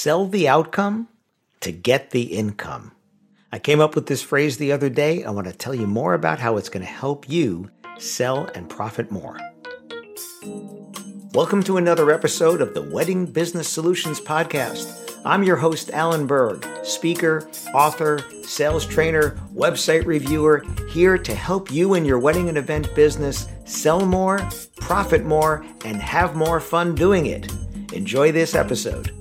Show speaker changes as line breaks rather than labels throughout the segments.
Sell the outcome to get the income. I came up with this phrase the other day. I want to tell you more about how it's going to help you sell and profit more. Welcome to another episode of the Wedding Business Solutions Podcast. I'm your host, Alan Berg, speaker, author, sales trainer, website reviewer, here to help you in your wedding and event business sell more, profit more, and have more fun doing it. Enjoy this episode.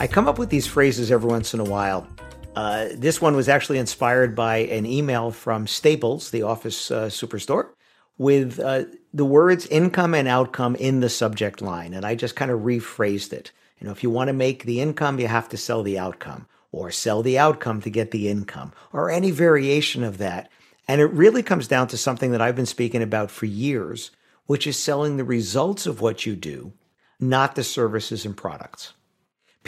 I come up with these phrases every once in a while. Uh, this one was actually inspired by an email from Staples, the office uh, superstore, with uh, the words income and outcome in the subject line. And I just kind of rephrased it. You know, if you want to make the income, you have to sell the outcome, or sell the outcome to get the income, or any variation of that. And it really comes down to something that I've been speaking about for years, which is selling the results of what you do, not the services and products.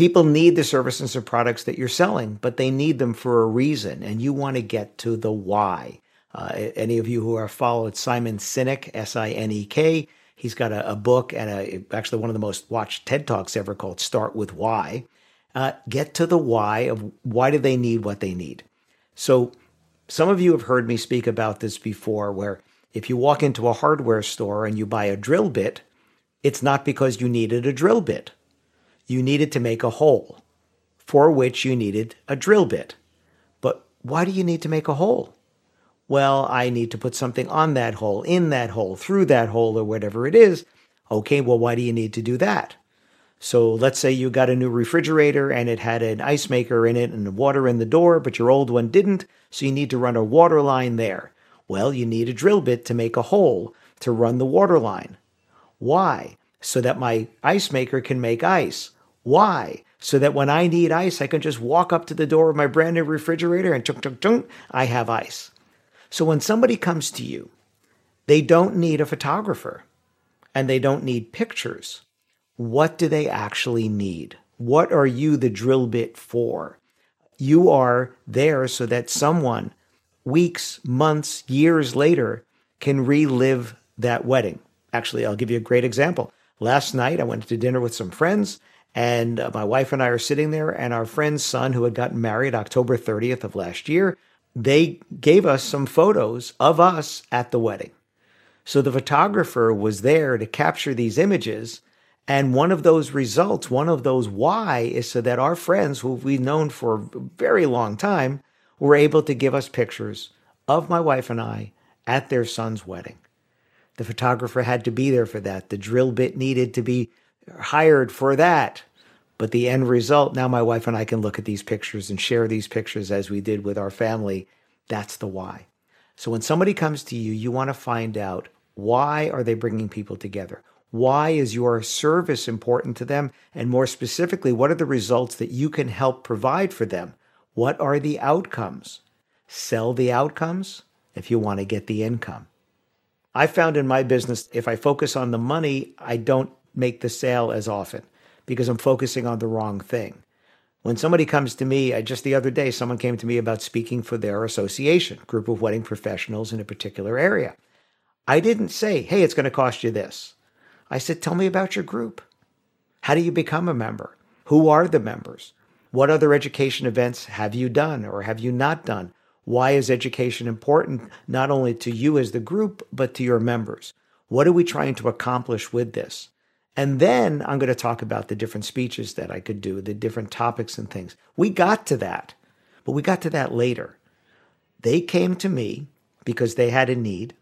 People need the services and products that you're selling, but they need them for a reason, and you want to get to the why. Uh, any of you who have followed Simon Sinek, S I N E K, He's got a, a book and a, actually one of the most watched TED Talks ever called Start with Why. Uh, get to the why of why do they need what they need. So, some of you have heard me speak about this before, where if you walk into a hardware store and you buy a drill bit, it's not because you needed a drill bit. You needed to make a hole, for which you needed a drill bit. But why do you need to make a hole? Well, I need to put something on that hole, in that hole, through that hole, or whatever it is. Okay, well, why do you need to do that? So let's say you got a new refrigerator and it had an ice maker in it and water in the door, but your old one didn't, so you need to run a water line there. Well, you need a drill bit to make a hole to run the water line. Why? So that my ice maker can make ice. Why? So that when I need ice, I can just walk up to the door of my brand new refrigerator and chunk, chunk, chunk, I have ice. So when somebody comes to you, they don't need a photographer and they don't need pictures. What do they actually need? What are you the drill bit for? You are there so that someone, weeks, months, years later, can relive that wedding. Actually, I'll give you a great example. Last night, I went to dinner with some friends, and uh, my wife and I are sitting there, and our friend's son, who had gotten married October 30th of last year, they gave us some photos of us at the wedding. So the photographer was there to capture these images. And one of those results, one of those why, is so that our friends, who we've known for a very long time, were able to give us pictures of my wife and I at their son's wedding. The photographer had to be there for that. The drill bit needed to be hired for that. But the end result, now my wife and I can look at these pictures and share these pictures as we did with our family. That's the why. So when somebody comes to you, you want to find out why are they bringing people together? Why is your service important to them? And more specifically, what are the results that you can help provide for them? What are the outcomes? Sell the outcomes if you want to get the income. I found in my business, if I focus on the money, I don't make the sale as often because I'm focusing on the wrong thing. When somebody comes to me, I, just the other day, someone came to me about speaking for their association, group of wedding professionals in a particular area. I didn't say, hey, it's going to cost you this. I said, tell me about your group. How do you become a member? Who are the members? What other education events have you done or have you not done? Why is education important not only to you as the group, but to your members? What are we trying to accomplish with this? And then I'm going to talk about the different speeches that I could do, the different topics and things. We got to that, but we got to that later. They came to me because they had a need.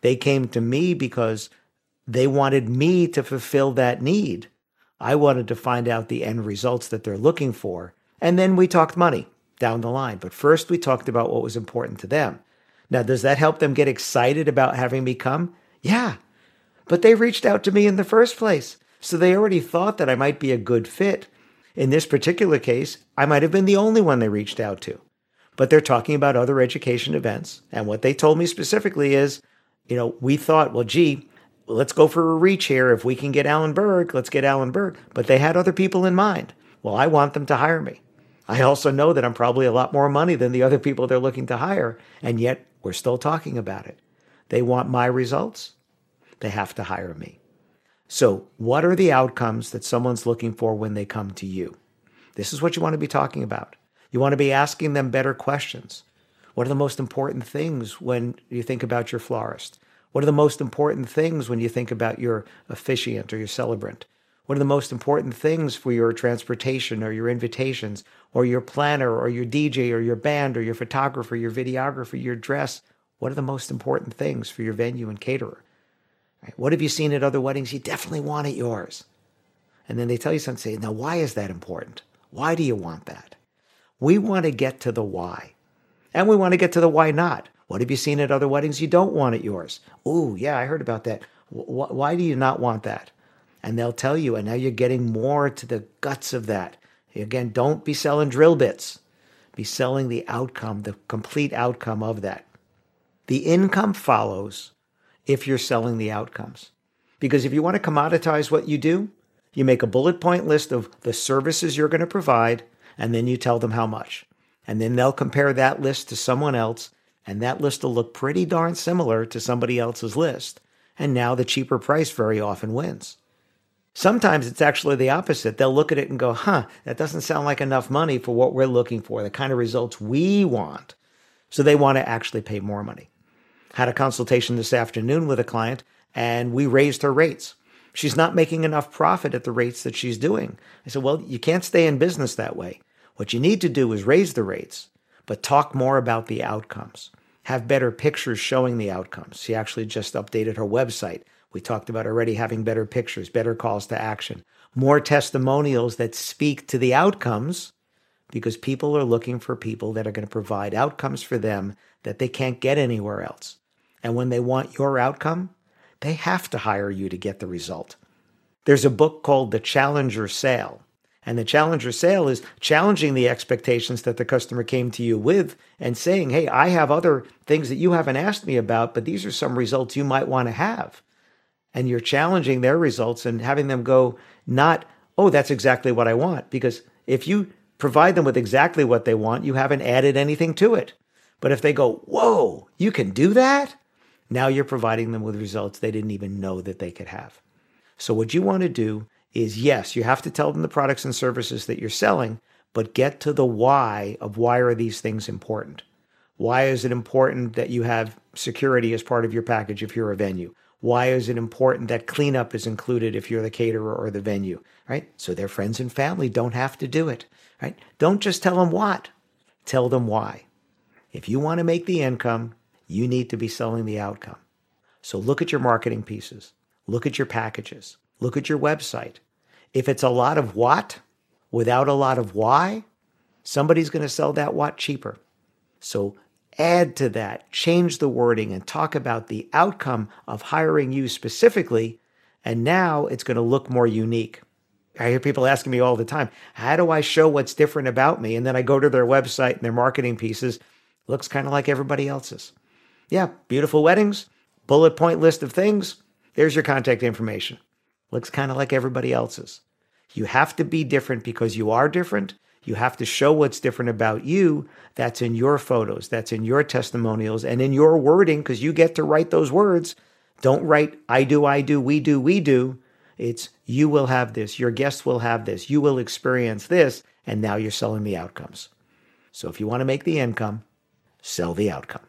They came to me because they wanted me to fulfill that need. I wanted to find out the end results that they're looking for. And then we talked money down the line. But first, we talked about what was important to them. Now, does that help them get excited about having me come? Yeah. But they reached out to me in the first place. So they already thought that I might be a good fit. In this particular case, I might have been the only one they reached out to. But they're talking about other education events. And what they told me specifically is, you know, we thought, well, gee, let's go for a reach here. If we can get Alan Berg, let's get Alan Berg. But they had other people in mind. Well, I want them to hire me. I also know that I'm probably a lot more money than the other people they're looking to hire. And yet we're still talking about it. They want my results. They have to hire me. So, what are the outcomes that someone's looking for when they come to you? This is what you want to be talking about. You want to be asking them better questions. What are the most important things when you think about your florist? What are the most important things when you think about your officiant or your celebrant? What are the most important things for your transportation or your invitations or your planner or your DJ or your band or your photographer, your videographer, your dress? What are the most important things for your venue and caterer? Right? What have you seen at other weddings you definitely want at yours? And then they tell you something, say, now why is that important? Why do you want that? We want to get to the why. And we want to get to the why not. What have you seen at other weddings you don't want at yours? Oh, yeah, I heard about that. W- why do you not want that? And they'll tell you, and now you're getting more to the guts of that. Again, don't be selling drill bits. Be selling the outcome, the complete outcome of that. The income follows if you're selling the outcomes. Because if you want to commoditize what you do, you make a bullet point list of the services you're going to provide, and then you tell them how much. And then they'll compare that list to someone else and that list will look pretty darn similar to somebody else's list. And now the cheaper price very often wins. Sometimes it's actually the opposite. They'll look at it and go, huh, that doesn't sound like enough money for what we're looking for, the kind of results we want. So they want to actually pay more money. Had a consultation this afternoon with a client and we raised her rates. She's not making enough profit at the rates that she's doing. I said, well, you can't stay in business that way. What you need to do is raise the rates but talk more about the outcomes. Have better pictures showing the outcomes. She actually just updated her website. We talked about already having better pictures, better calls to action, more testimonials that speak to the outcomes because people are looking for people that are going to provide outcomes for them that they can't get anywhere else. And when they want your outcome, they have to hire you to get the result. There's a book called The Challenger Sale and the challenger sale is challenging the expectations that the customer came to you with and saying, Hey, I have other things that you haven't asked me about, but these are some results you might want to have. And you're challenging their results and having them go, not, Oh, that's exactly what I want. Because if you provide them with exactly what they want, you haven't added anything to it. But if they go, Whoa, you can do that? Now you're providing them with results they didn't even know that they could have. So, what you want to do is yes, you have to tell them the products and services that you're selling, but get to the why of why are these things important? Why is it important that you have security as part of your package if you're a venue? Why is it important that cleanup is included if you're the caterer or the venue, right? So their friends and family don't have to do it, right? Don't just tell them what, tell them why. If you want to make the income, you need to be selling the outcome. So look at your marketing pieces, look at your packages, look at your website, if it's a lot of what without a lot of why, somebody's going to sell that what cheaper. So add to that, change the wording, and talk about the outcome of hiring you specifically. And now it's going to look more unique. I hear people asking me all the time, how do I show what's different about me? And then I go to their website and their marketing pieces looks kind of like everybody else's. Yeah, beautiful weddings, bullet point list of things. There's your contact information. Looks kind of like everybody else's. You have to be different because you are different. You have to show what's different about you. That's in your photos, that's in your testimonials, and in your wording, because you get to write those words. Don't write, I do, I do, we do, we do. It's you will have this, your guests will have this, you will experience this, and now you're selling the outcomes. So if you want to make the income, sell the outcome.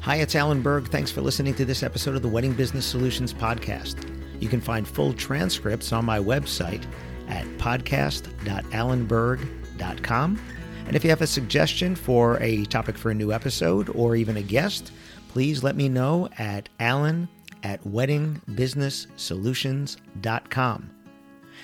Hi, it's Alan Berg. Thanks for listening to this episode of the Wedding Business Solutions Podcast. You can find full transcripts on my website at podcast.alanberg.com. And if you have a suggestion for a topic for a new episode or even a guest, please let me know at alan at weddingbusinesssolutions.com.